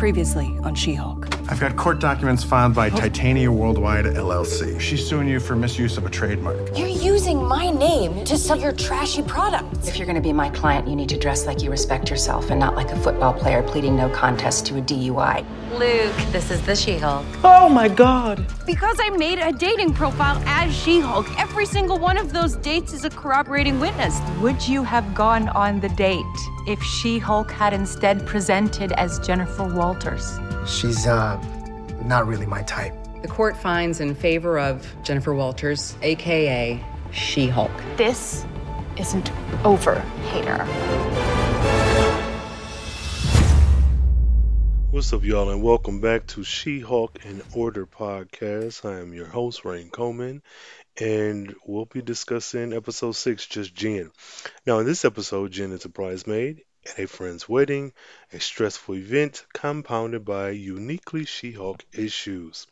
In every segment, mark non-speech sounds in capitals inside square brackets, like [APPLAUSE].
Previously on She Hulk. I've got court documents filed by oh. Titania Worldwide LLC. She's suing you for misuse of a trademark. You're using my name to sell your trashy products. If you're going to be my client, you need to dress like you respect yourself and not like a football player pleading no contest to a DUI. Luke, this is the She Hulk. Oh my god. Because I made a dating profile as She Hulk, every single one of those dates is a corroborating witness. Would you have gone on the date if She Hulk had instead presented as Jennifer Walters? She's, uh, not really my type. The court finds in favor of Jennifer Walters, aka She Hulk. This isn't over, hater. What's up, y'all, and welcome back to She Hulk in Order podcast. I am your host, Rain Coleman, and we'll be discussing episode six, just Jen. Now, in this episode, Jen is a bridesmaid at a friend's wedding, a stressful event compounded by uniquely She Hulk issues.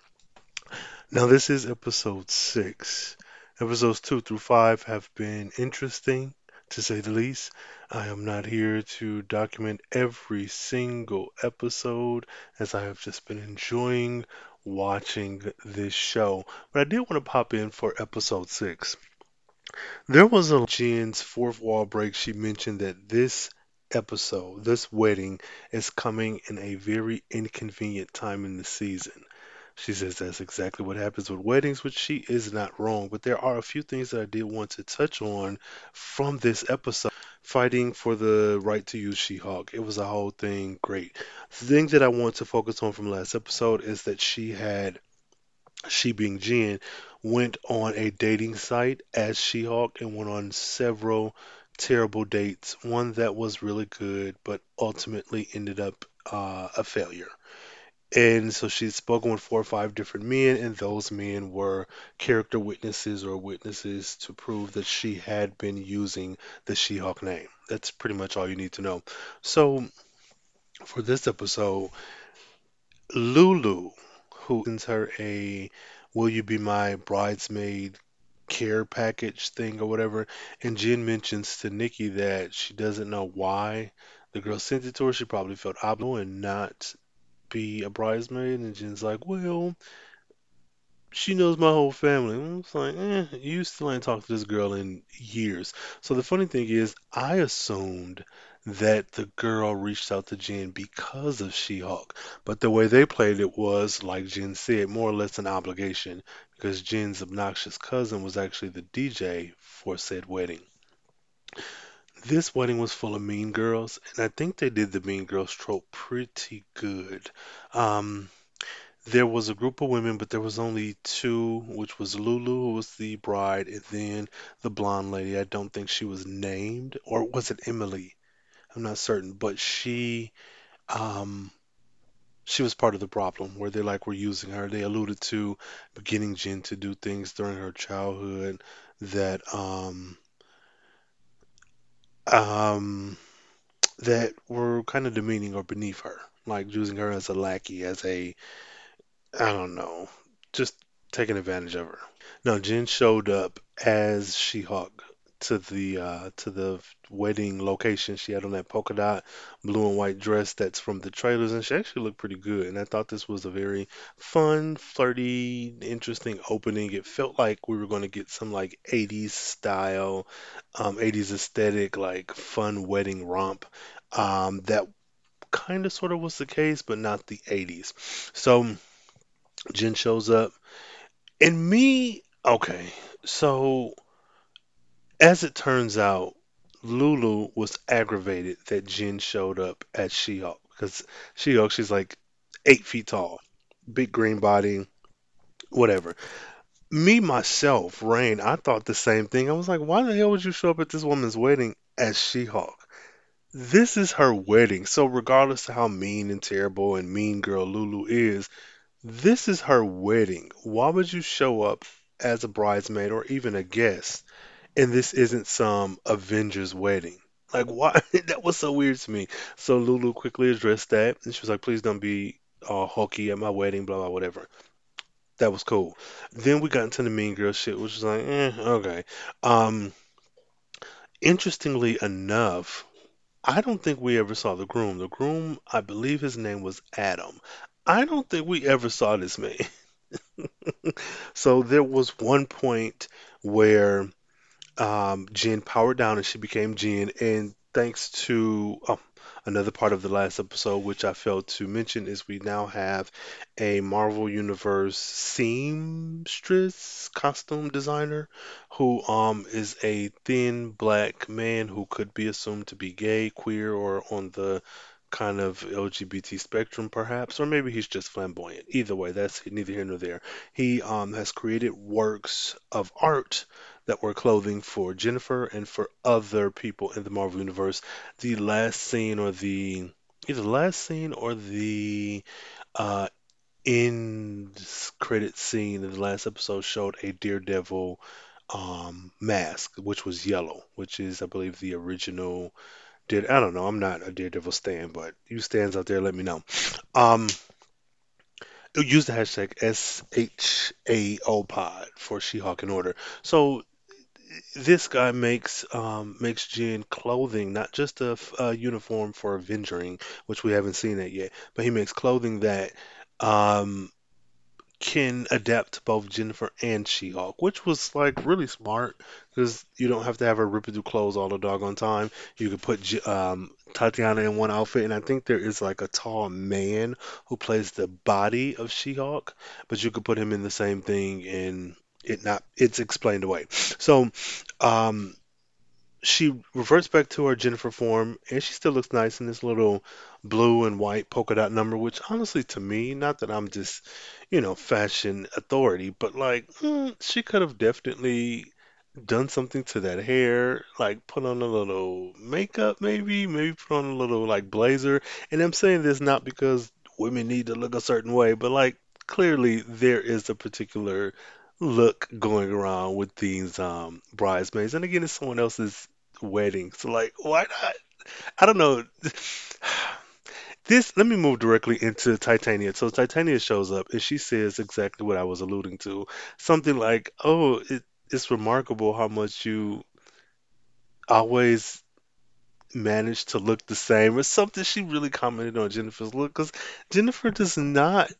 Now, this is episode six. Episodes two through five have been interesting, to say the least. I am not here to document every single episode as I have just been enjoying watching this show. But I did want to pop in for episode six. There was a Jen's fourth wall break. She mentioned that this episode, this wedding, is coming in a very inconvenient time in the season. She says that's exactly what happens with weddings, which she is not wrong. But there are a few things that I did want to touch on from this episode. Fighting for the right to use She Hulk. It was a whole thing great. The thing that I want to focus on from last episode is that she had, she being Jen, went on a dating site as She Hulk and went on several terrible dates. One that was really good, but ultimately ended up uh, a failure. And so she'd spoken with four or five different men, and those men were character witnesses or witnesses to prove that she had been using the She Hulk name. That's pretty much all you need to know. So for this episode, Lulu, who sends her a Will You Be My Bridesmaid care package thing or whatever, and Jen mentions to Nikki that she doesn't know why the girl sent it to her. She probably felt obligated and not be a bridesmaid, and Jen's like, well, she knows my whole family. And it's like, eh, you still ain't talked to this girl in years. So the funny thing is, I assumed that the girl reached out to Jen because of She-Hulk, but the way they played it was, like Jen said, more or less an obligation because Jen's obnoxious cousin was actually the DJ for said wedding. This wedding was full of mean girls, and I think they did the mean girls trope pretty good. Um, there was a group of women, but there was only two, which was Lulu, who was the bride, and then the blonde lady. I don't think she was named, or was it Emily? I'm not certain, but she, um, she was part of the problem where they like were using her. They alluded to beginning Jen to do things during her childhood that, um, um, that were kind of demeaning or beneath her, like using her as a lackey, as a, I don't know, just taking advantage of her. Now, Jen showed up as She-Hulk to the uh, to the wedding location. She had on that polka dot blue and white dress that's from the trailers, and she actually looked pretty good. And I thought this was a very fun, flirty, interesting opening. It felt like we were going to get some like 80s style, um, 80s aesthetic, like fun wedding romp. Um, that kind of sort of was the case, but not the 80s. So Jen shows up, and me, okay, so as it turns out, Lulu was aggravated that Jen showed up at She-Hulk because She-Hulk, she's like eight feet tall, big green body, whatever. Me myself, Rain, I thought the same thing. I was like, why the hell would you show up at this woman's wedding as She-Hulk? This is her wedding, so regardless of how mean and terrible and mean girl Lulu is, this is her wedding. Why would you show up as a bridesmaid or even a guest? And this isn't some Avengers wedding. Like, why? [LAUGHS] that was so weird to me. So Lulu quickly addressed that, and she was like, "Please don't be uh, hulky at my wedding, blah blah whatever." That was cool. Then we got into the Mean Girl shit, which was like, eh, okay. Um, interestingly enough, I don't think we ever saw the groom. The groom, I believe his name was Adam. I don't think we ever saw this man. [LAUGHS] So there was one point where um, Jen powered down and she became Jen. And thanks to oh, another part of the last episode, which I failed to mention, is we now have a Marvel Universe seamstress costume designer who um is a thin black man who could be assumed to be gay, queer, or on the kind of LGBT spectrum, perhaps, or maybe he's just flamboyant. Either way, that's neither here nor there. He um, has created works of art that were clothing for Jennifer and for other people in the Marvel Universe. The last scene, or the either the last scene or the uh, end credit scene in the last episode showed a Daredevil um, mask, which was yellow, which is, I believe, the original did I don't know. I'm not a Daredevil stan, but you stands out there, let me know. Um, use the hashtag SHAO pod for She-Hulk in order. So this guy makes um, makes Jen clothing, not just a, uniform for Avengering, which we haven't seen that yet, but he makes clothing that um, can adapt to both Jennifer and She-Hulk, which was like really smart because you don't have to have her ripping through clothes all the doggone time. You could put um, Tatiana in one outfit, and I think there is like a tall man who plays the body of She-Hulk, but you could put him in the same thing and it not it's explained away. So, um, she reverts back to her Jennifer form, and she still looks nice in this little blue and white polka dot number, which honestly, to me, not that I'm just, you know, fashion authority, but like, mm, she could have definitely done something to that hair, like put on a little makeup, maybe, maybe put on a little like blazer. And I'm saying this not because women need to look a certain way, but like clearly there is a particular look going around with these um bridesmaids. And again, it's someone else's wedding. So like, why not? I don't know. [SIGHS] This, let me move directly into Titania. So Titania shows up and she says exactly what I was alluding to. Something like, "Oh, it, it's remarkable how much you always manage to look the same," or something. She really commented on Jennifer's look because Jennifer does not.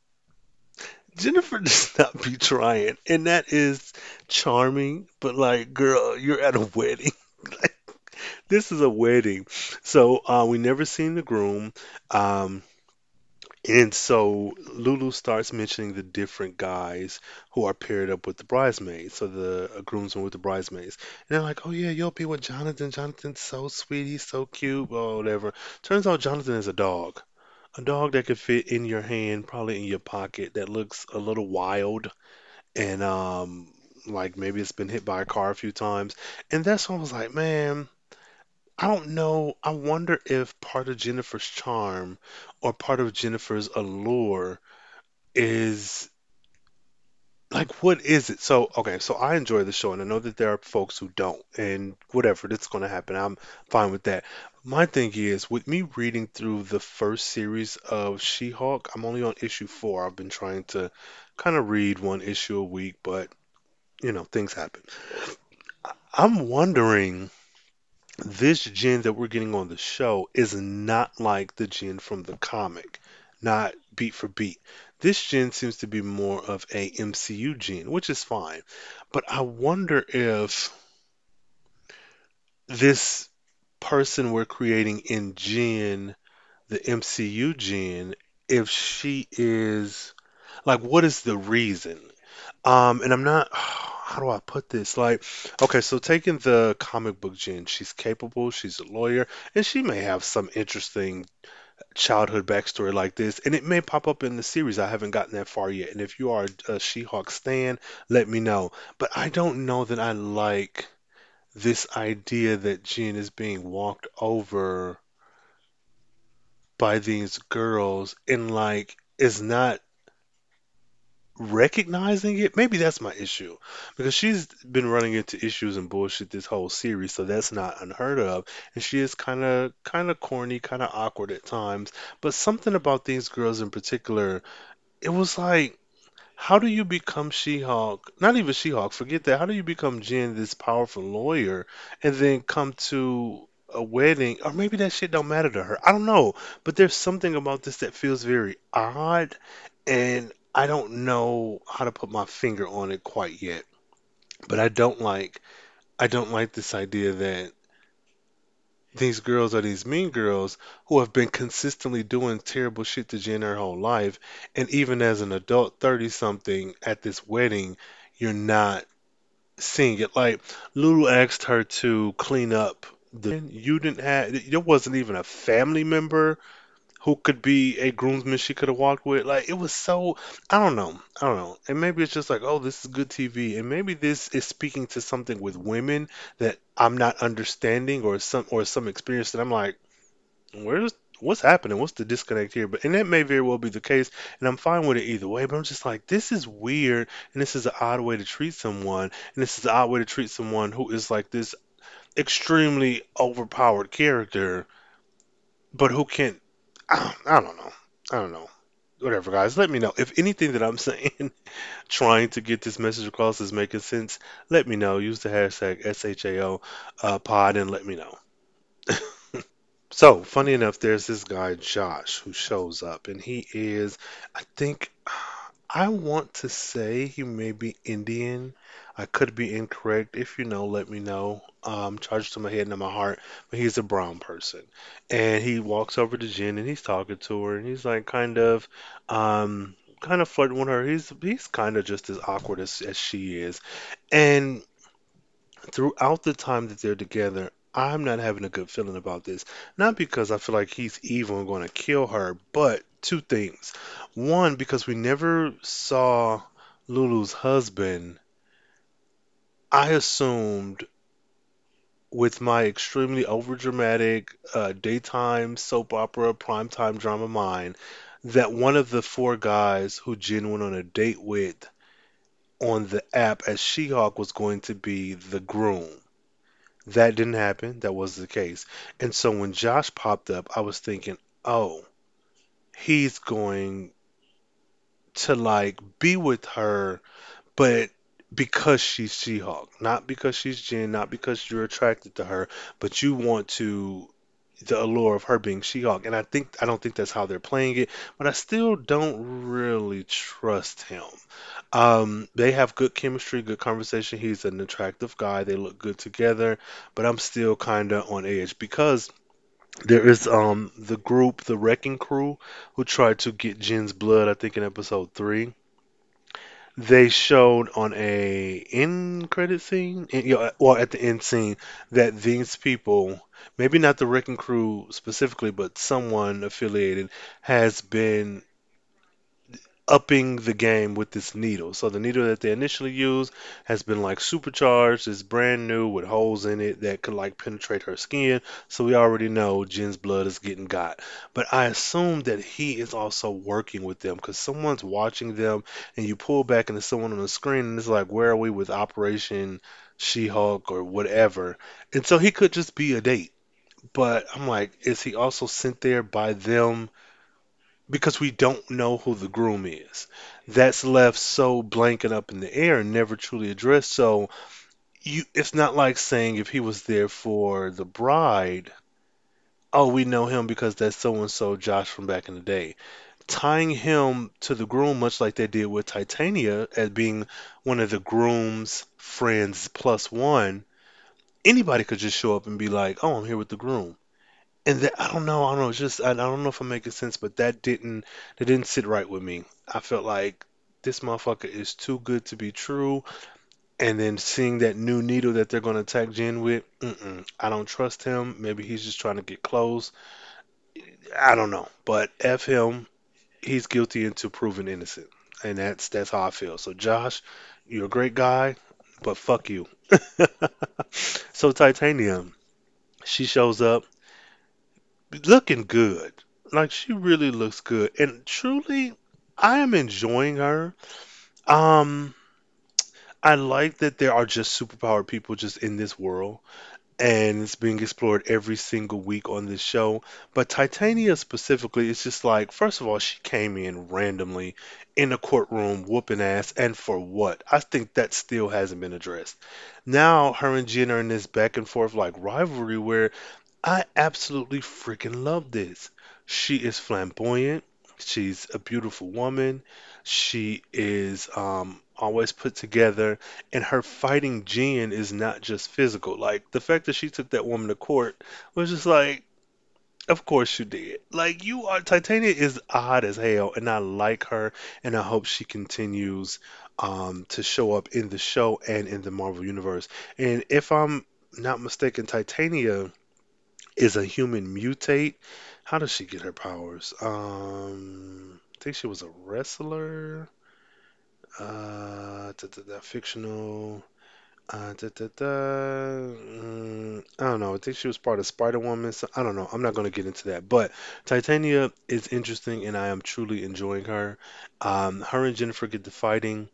Jennifer [LAUGHS] does not be trying, and that is charming. But like, girl, you're at a wedding. [LAUGHS] Like, this is a wedding, so uh, we never seen the groom. Um, And so Lulu starts mentioning the different guys who are paired up with the bridesmaids, so the groomsmen with the bridesmaids. And they're like, "Oh yeah, you'll be with Jonathan. Jonathan's so sweet. He's so cute. Or whatever." Turns out Jonathan is a dog, a dog that could fit in your hand, probably in your pocket. That looks a little wild and um, like maybe it's been hit by a car a few times. And that's when I was like, man. I don't know. I wonder if part of Jennifer's charm or part of Jennifer's allure is like what is it? So, okay, so I enjoy the show and I know that there are folks who don't and whatever, that's going to happen. I'm fine with that. My thing is with me reading through the first series of She-Hulk, I'm only on issue 4. I've been trying to kind of read one issue a week, but you know, things happen. I'm wondering this Jen that we're getting on the show is not like the Jen from the comic, not beat for beat. This Jen seems to be more of a MCU Jen, which is fine. But I wonder if this person we're creating in Jen, the MCU Jen, if she is like, what is the reason? Um, and I'm not, [SIGHS] how do I put this? Like, okay, so taking the comic book Jen, she's capable, she's a lawyer, and she may have some interesting childhood backstory like this, and it may pop up in the series. I haven't gotten that far yet. And if you are a She-Hulk stan, let me know. But I don't know that I like this idea that Jen is being walked over by these girls and like is not recognizing it. Maybe that's my issue because she's been running into issues and bullshit this whole series, so that's not unheard of. And she is kind of kind of corny, kind of awkward at times. But something about these girls in particular, it was like, how do you become She-Hulk? Not even She-Hulk, forget that. How do you become Jen, this powerful lawyer, and then come to a wedding, or maybe that shit don't matter to her. I don't know, but there's something about this that feels very odd, and I don't know how to put my finger on it quite yet. But I don't like I don't like this idea that these girls are these mean girls who have been consistently doing terrible shit to Jen her whole life, and even as an adult 30 something at this wedding, you're not seeing it. Like Lulu asked her to clean up the you didn't have there wasn't even a family member who could be a groomsman she could have walked with. Like it was so I don't know. I don't know. And maybe it's just like, oh, this is good TV. And maybe this is speaking to something with women that I'm not understanding or some or some experience that I'm like, where's what's happening? What's the disconnect here? But and that may very well be the case, and I'm fine with it either way. But I'm just like, this is weird, and this is an odd way to treat someone, and this is an odd way to treat someone who is like this extremely overpowered character, but who can I don't, know. I don't know. Whatever, guys. Let me know if anything that I'm [LAUGHS] saying, trying to get this message across, is making sense. Let me know. Use the hashtag SHAO uh, pod and let me know. [LAUGHS] So, funny enough, there's this guy, Josh, who shows up, and he is, I think, I want to say he may be Indian. I could be incorrect. If you know, let me know. Um, charged to my head and to my heart, but he's a brown person, and he walks over to Jen and he's talking to her, and he's like, kind of, um, kind of flirting with her. He's he's kind of just as awkward as as she is, and throughout the time that they're together, I'm not having a good feeling about this. Not because I feel like he's evil and going to kill her, but two things. One, because we never saw Lulu's husband, I assumed with my extremely overdramatic uh, daytime soap opera primetime drama mind that one of the four guys who Jen went on a date with on the app as She-Hulk was going to be the groom. That didn't happen. That was the case. And so when Josh popped up, I was thinking, oh, he's going to like be with her, but because she's She-Hulk, not because she's Jen, not because you're attracted to her, but you want to the allure of her being She-Hulk. And I think I don't think that's how they're playing it, but I still don't really trust him. Um, they have good chemistry, good conversation. He's an attractive guy. They look good together, but I'm still kind of on edge because there is um the group, the Wrecking Crew, who tried to get Jen's blood. I think in episode three, they showed on a end credit scene, in- know, well at the end scene, that these people, maybe not the Wrecking Crew specifically, but someone affiliated, has been upping the game with this needle. So the needle that they initially used has been like supercharged. It's brand new with holes in it that could like penetrate her skin. So we already know Jen's blood is getting got. But I assume that he is also working with them because someone's watching them and you pull back into someone on the screen and it's like, where are we with Operation She-Hulk or whatever? And so he could just be a date. But I'm like, is he also sent there by them? Because we don't know who the groom is. That's left so blank and up in the air and never truly addressed. So you, it's not like saying if he was there for the bride, oh, we know him because that's so and so Josh from back in the day. Tying him to the groom, much like they did with Titania, as being one of the groom's friends plus one, anybody could just show up and be like, "Oh, I'm here with the groom." And I don't know, I don't know, it's just I, I don't know if I'm making sense, but that didn't that didn't sit right with me. I felt like this motherfucker is too good to be true, and then seeing that new needle that they're gonna attack Jen with, I don't trust him. Maybe he's just trying to get close. I don't know, but f him. He's guilty until proven innocent, and that's that's how I feel. So Josh, you're a great guy, but fuck you. [LAUGHS] so Titania, she shows up looking good. Like she really looks good. And truly, I am enjoying her. Um, I like that there are just superpowered people just in this world and it's being explored every single week on this show. But Titania specifically, it's just like, first of all, she came in randomly in a courtroom whooping ass, and for what? I think that still hasn't been addressed. Now, her and Jen are in this back and forth like rivalry where I absolutely freaking love this. She is flamboyant. She's a beautiful woman. She is um, always put together, and her fighting Jen is not just physical. Like the fact that she took that woman to court was just like, of course you did. Like you are, Titania is odd as hell, and I like her, and I hope she continues um, to show up in the show and in the Marvel universe. And if I'm not mistaken, Titania is a human mutate. How does she get her powers? Um, I think she was a wrestler. Uh, da, fictional. Uh, da, da, da, mm, I don't know. I think she was part of Spider Woman. So I don't know. I'm not going to get into that. But Titania is interesting, and I am truly enjoying her. Um, her and Jennifer get to fighting.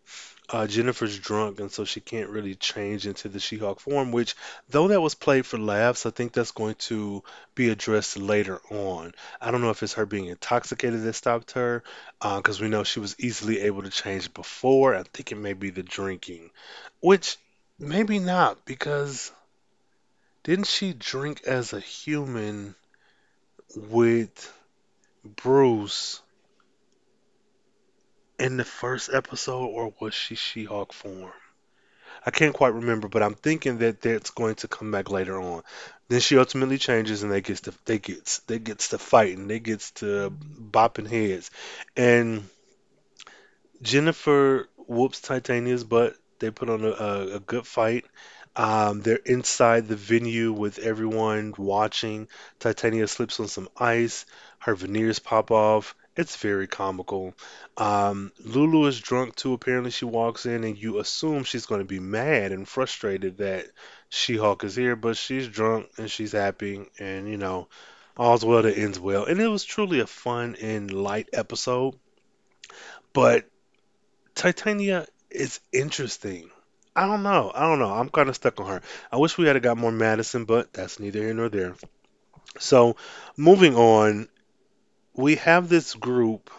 Uh, Jennifer's drunk, and so she can't really change into the She-Hulk form, which, though that was played for laughs, I think that's going to be addressed later on. I don't know if it's her being intoxicated that stopped her, because we know she was easily able to change before. I think it may be the drinking, which maybe not, because didn't she drink as a human with Bruce in the first episode, or was she She-Hulk form? I can't quite remember, but I'm thinking that that's going to come back later on. Then she ultimately changes, and they gets to they gets they gets to fighting, they gets to bopping heads, and Jennifer whoops Titania's butt. They put on a, a, good fight. Um, they're inside the venue with everyone watching. Titania slips on some ice. Her veneers pop off. It's very comical. Um, Lulu is drunk too. Apparently, she walks in and you assume she's going to be mad and frustrated that She-Hulk is here, but she's drunk and she's happy, and you know, all's well that ends well. And it was truly a fun and light episode. But Titania is interesting. I don't know. I don't know. I'm kind of stuck on her. I wish we had got more Madison, but that's neither here nor there. So, moving on, we have this group,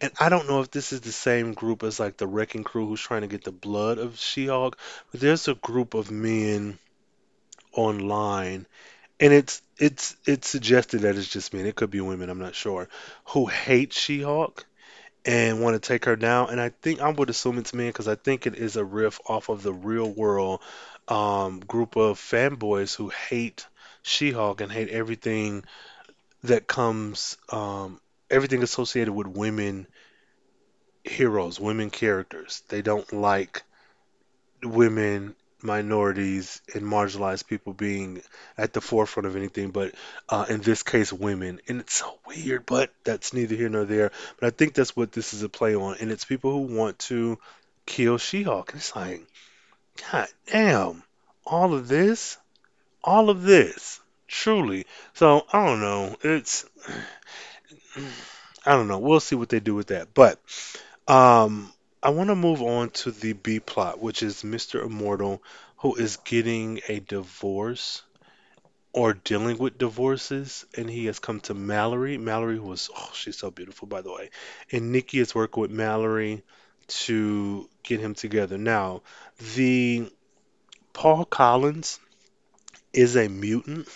and I don't know if this is the same group as like the Wrecking Crew who's trying to get the blood of She-Hulk, but there's a group of men online, and it's it's it's suggested that it's just men. It could be women. I'm not sure who hate She-Hulk and want to take her down. And I think I would assume it's men because I think it is a riff off of the real world um, group of fanboys who hate She-Hulk and hate everything that comes, um, everything associated with women heroes, women characters. They don't like women, minorities, and marginalized people being at the forefront of anything, but uh, in this case, women. And it's so weird, but that's neither here nor there. But I think that's what this is a play on. And it's people who want to kill She Hulk. It's like, God damn, all of this, all of this, truly. So I don't know. It's, [SIGHS] I don't know. We'll see what they do with that. But um, I want to move on to the B plot, which is Mr. Immortal, who is getting a divorce or dealing with divorces, and he has come to Mallory. Mallory was, oh, she's so beautiful, by the way. And Nikki is working with Mallory to get him together. Now, the Paul Collins is a mutant,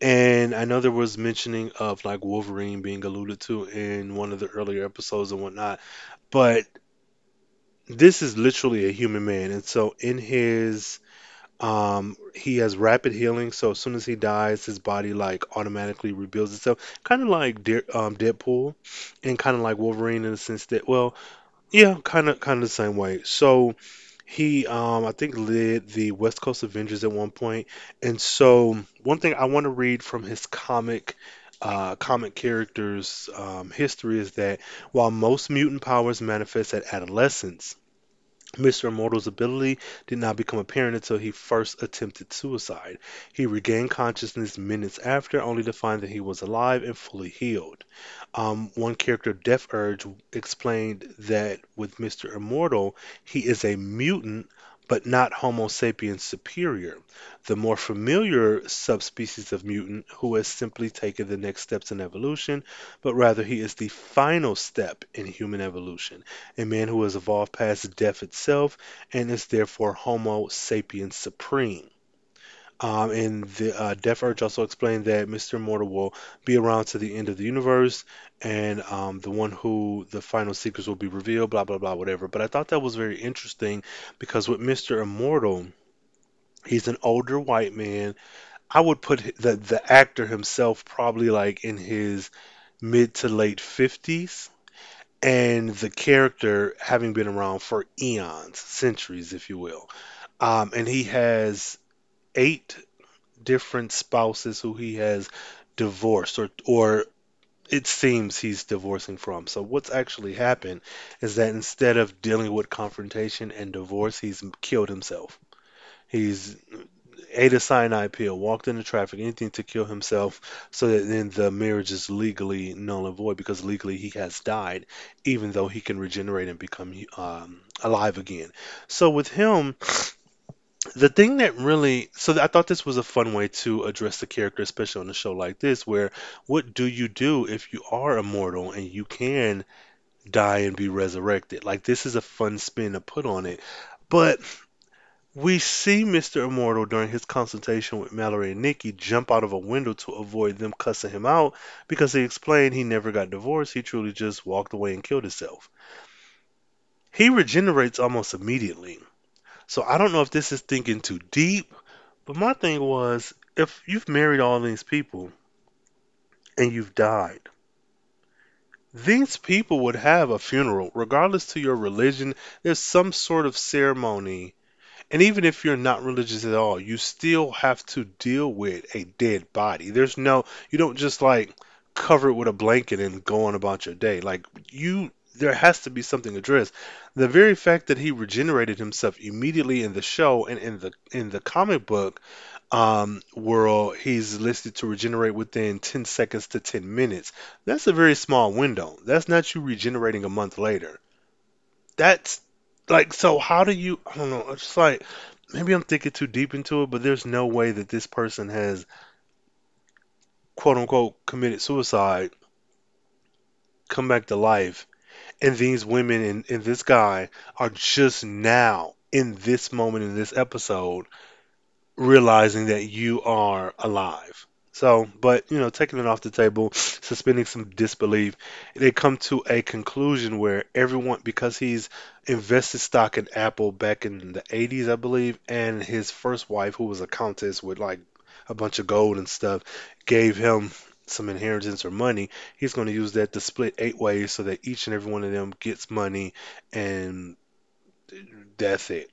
and I know there was mentioning of like Wolverine being alluded to in one of the earlier episodes and whatnot, but this is literally a human man, and so in his um he has rapid healing, so as soon as he dies, his body like automatically rebuilds itself, kind of like De um, Deadpool, and kind of like Wolverine in the sense that, well, yeah, kind of kind of the same way. So he um I think led the West Coast Avengers at one point, and so one thing I want to read from his comic. Uh, comic characters um, history is that while most mutant powers manifest at adolescence, Mr. Immortal's ability did not become apparent until he first attempted suicide. He regained consciousness minutes after, only to find that he was alive and fully healed. Um, one character, Deathurge, explained that with Mr. Immortal, he is a mutant but not Homo sapiens superior, the more familiar subspecies of mutant who has simply taken the next steps in evolution, but rather he is the final step in human evolution, a man who has evolved past death itself and is therefore Homo sapiens supreme. Um, and the uh, Deathurge also explained that Mr. Immortal will be around to the end of the universe, and um, the one who the final secrets will be revealed, blah blah blah, whatever. But I thought that was very interesting because with Mr. Immortal, he's an older white man. I would put the the actor himself probably like in his mid to late 50s and the character having been around for eons, centuries, if you will. Um, and he has eight different spouses who he has divorced or or it seems he's divorcing from. So what's actually happened is that instead of dealing with confrontation and divorce, he's killed himself. He's ate a cyanide pill, walked into traffic, anything to kill himself, so that then the marriage is legally null and void because legally he has died, even though he can regenerate and become um, alive again. So with him, the thing that really so I thought this was a fun way to address the character, especially on a show like this, where what do you do if you are immortal and you can die and be resurrected? Like this is a fun spin to put on it. But we see Mr. Immortal during his consultation with Mallory and Nikki jump out of a window to avoid them cussing him out because he explained he never got divorced. He truly just walked away and killed himself. He regenerates almost immediately. So I don't know if this is thinking too deep, but my thing was if you've married all these people and you've died, these people would have a funeral, regardless to your religion. There's some sort of ceremony. And even if you're not religious at all, you still have to deal with a dead body. There's no, you don't just like cover it with a blanket and go on about your day. Like you there has to be something addressed. The very fact that he regenerated himself immediately in the show and in the in the comic book um, world, he's listed to regenerate within 10 seconds to 10 minutes. That's a very small window. That's not you regenerating a month later. That's like so. How do you? I don't know. It's just like maybe I'm thinking too deep into it, but there's no way that this person has quote unquote committed suicide, come back to life and these women and, and this guy are just now in this moment in this episode realizing that you are alive. So, but you know, taking it off the table, suspending some disbelief, they come to a conclusion where everyone, because he's invested stock in Apple back in the 80s, I believe, and his first wife, who was a countess with like a bunch of gold and stuff, gave him some inheritance or money, he's going to use that to split eight ways so that each and every one of them gets money and that's it.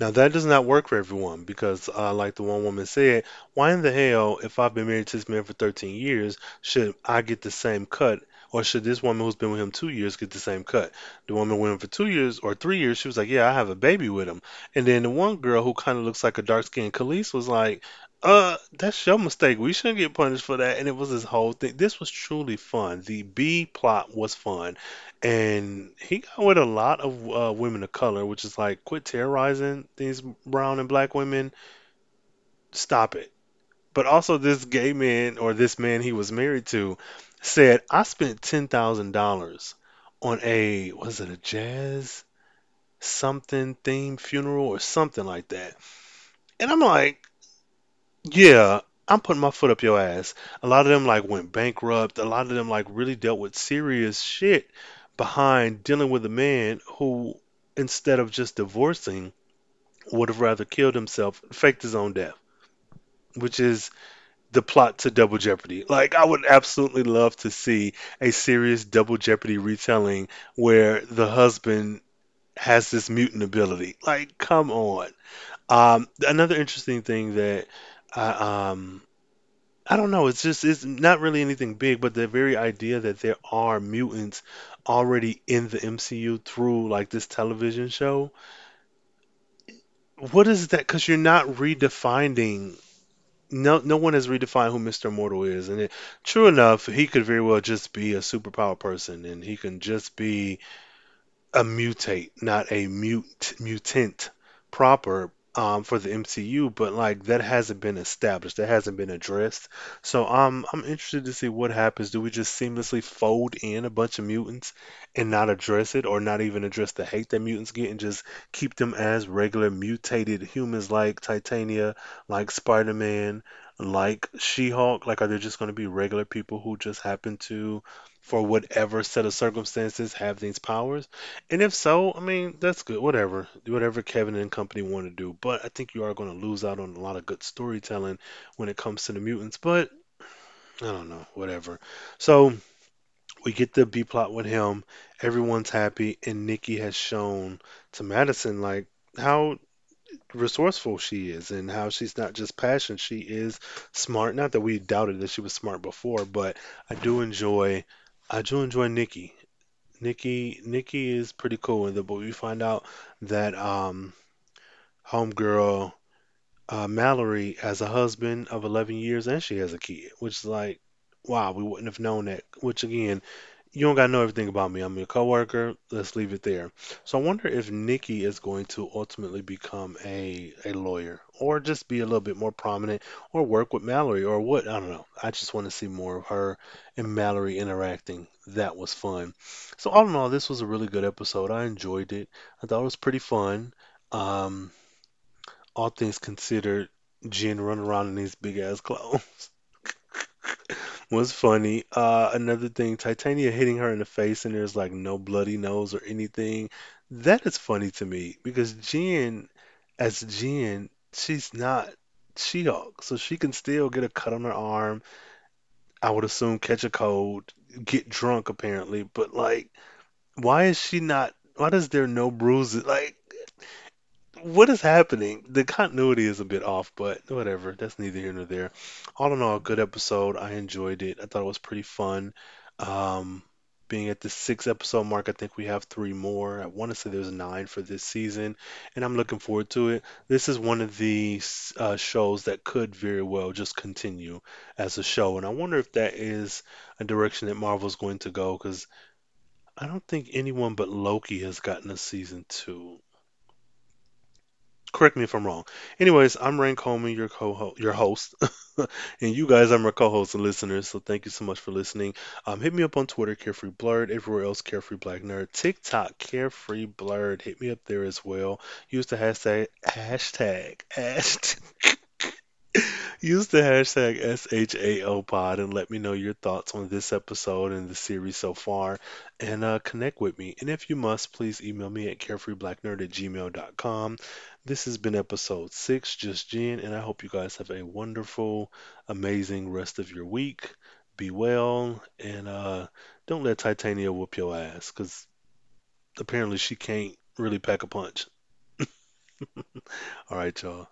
Now that does not work for everyone because, uh, like the one woman said, why in the hell, if I've been married to this man for 13 years, should I get the same cut or should this woman who's been with him two years get the same cut? The woman with him for two years or three years, she was like, Yeah, I have a baby with him. And then the one girl who kind of looks like a dark skinned Khaleesi was like, uh, that's your mistake. We shouldn't get punished for that. And it was this whole thing. This was truly fun. The B plot was fun. And he got with a lot of uh, women of color, which is like, quit terrorizing these brown and black women. Stop it. But also, this gay man or this man he was married to said, I spent $10,000 on a, was it a jazz something theme funeral or something like that. And I'm like, yeah, I'm putting my foot up your ass. A lot of them like went bankrupt. A lot of them like really dealt with serious shit behind dealing with a man who, instead of just divorcing, would have rather killed himself, faked his own death, which is the plot to Double Jeopardy. Like, I would absolutely love to see a serious Double Jeopardy retelling where the husband has this mutant ability. Like, come on. Um, another interesting thing that I um I don't know. It's just it's not really anything big, but the very idea that there are mutants already in the MCU through like this television show. What is that? Because you're not redefining. No, no one has redefined who Mr. Mortal is, and it, true enough, he could very well just be a superpower person, and he can just be a mutate, not a mute mutant proper. Um, for the MCU, but like that hasn't been established, that hasn't been addressed. So um, I'm interested to see what happens. Do we just seamlessly fold in a bunch of mutants and not address it, or not even address the hate that mutants get, and just keep them as regular mutated humans like Titania, like Spider-Man, like She-Hulk? Like, are they just going to be regular people who just happen to, for whatever set of circumstances, have these powers? And if so, I mean, that's good. Whatever. Do whatever Kevin and company want to do. But I think you are going to lose out on a lot of good storytelling when it comes to the mutants. But I don't know. Whatever. So we get the B plot with him. Everyone's happy. And Nikki has shown to Madison, like, how resourceful she is and how she's not just passionate, she is smart. Not that we doubted that she was smart before, but I do enjoy I do enjoy Nikki. Nikki Nikki is pretty cool with it, but we find out that um homegirl uh, Mallory has a husband of 11 years and she has a kid, which is like, wow, we wouldn't have known that. Which again, you don't gotta know everything about me. I'm your coworker. Let's leave it there. So I wonder if Nikki is going to ultimately become a a lawyer, or just be a little bit more prominent, or work with Mallory, or what? I don't know. I just want to see more of her and Mallory interacting. That was fun. So all in all, this was a really good episode. I enjoyed it. I thought it was pretty fun. Um, all things considered, Jen running around in these big ass [LAUGHS] clothes was funny. Uh, another thing, Titania hitting her in the face and there's like no bloody nose or anything. That is funny to me because Jen, as Jen, she's not She-Hulk, so she can still get a cut on her arm. I would assume catch a cold, get drunk apparently, but like, why is she not? Why does there no bruises? Like, what is happening? The continuity is a bit off, but whatever. That's neither here nor there. All in all, a good episode. I enjoyed it. I thought it was pretty fun. Um, being at the six episode mark, I think we have three more. I want to say there's nine for this season, and I'm looking forward to it. This is one of the uh, shows that could very well just continue as a show, and I wonder if that is a direction that Marvel's going to go because I don't think anyone but Loki has gotten a season two. Correct me if I'm wrong. Anyways, I'm Rain Coleman, your co your host, [LAUGHS] and you guys are my co-hosts and listeners. So thank you so much for listening. Um, hit me up on Twitter, Carefree Blerd. Everywhere else, Carefree Black Nerd. TikTok, Carefree Blerd. Hit me up there as well. Use the hashtag hashtag [LAUGHS] hashtag. [LAUGHS] Use the hashtag SHAOPod and let me know your thoughts on this episode and the series so far and uh, connect with me. And if you must, please email me at carefreeblacknerd at gmail.com. This has been episode six, Just Jen, and I hope you guys have a wonderful, amazing rest of your week. Be well and uh, don't let Titania whoop your ass because apparently she can't really pack a punch. [LAUGHS] All right, y'all.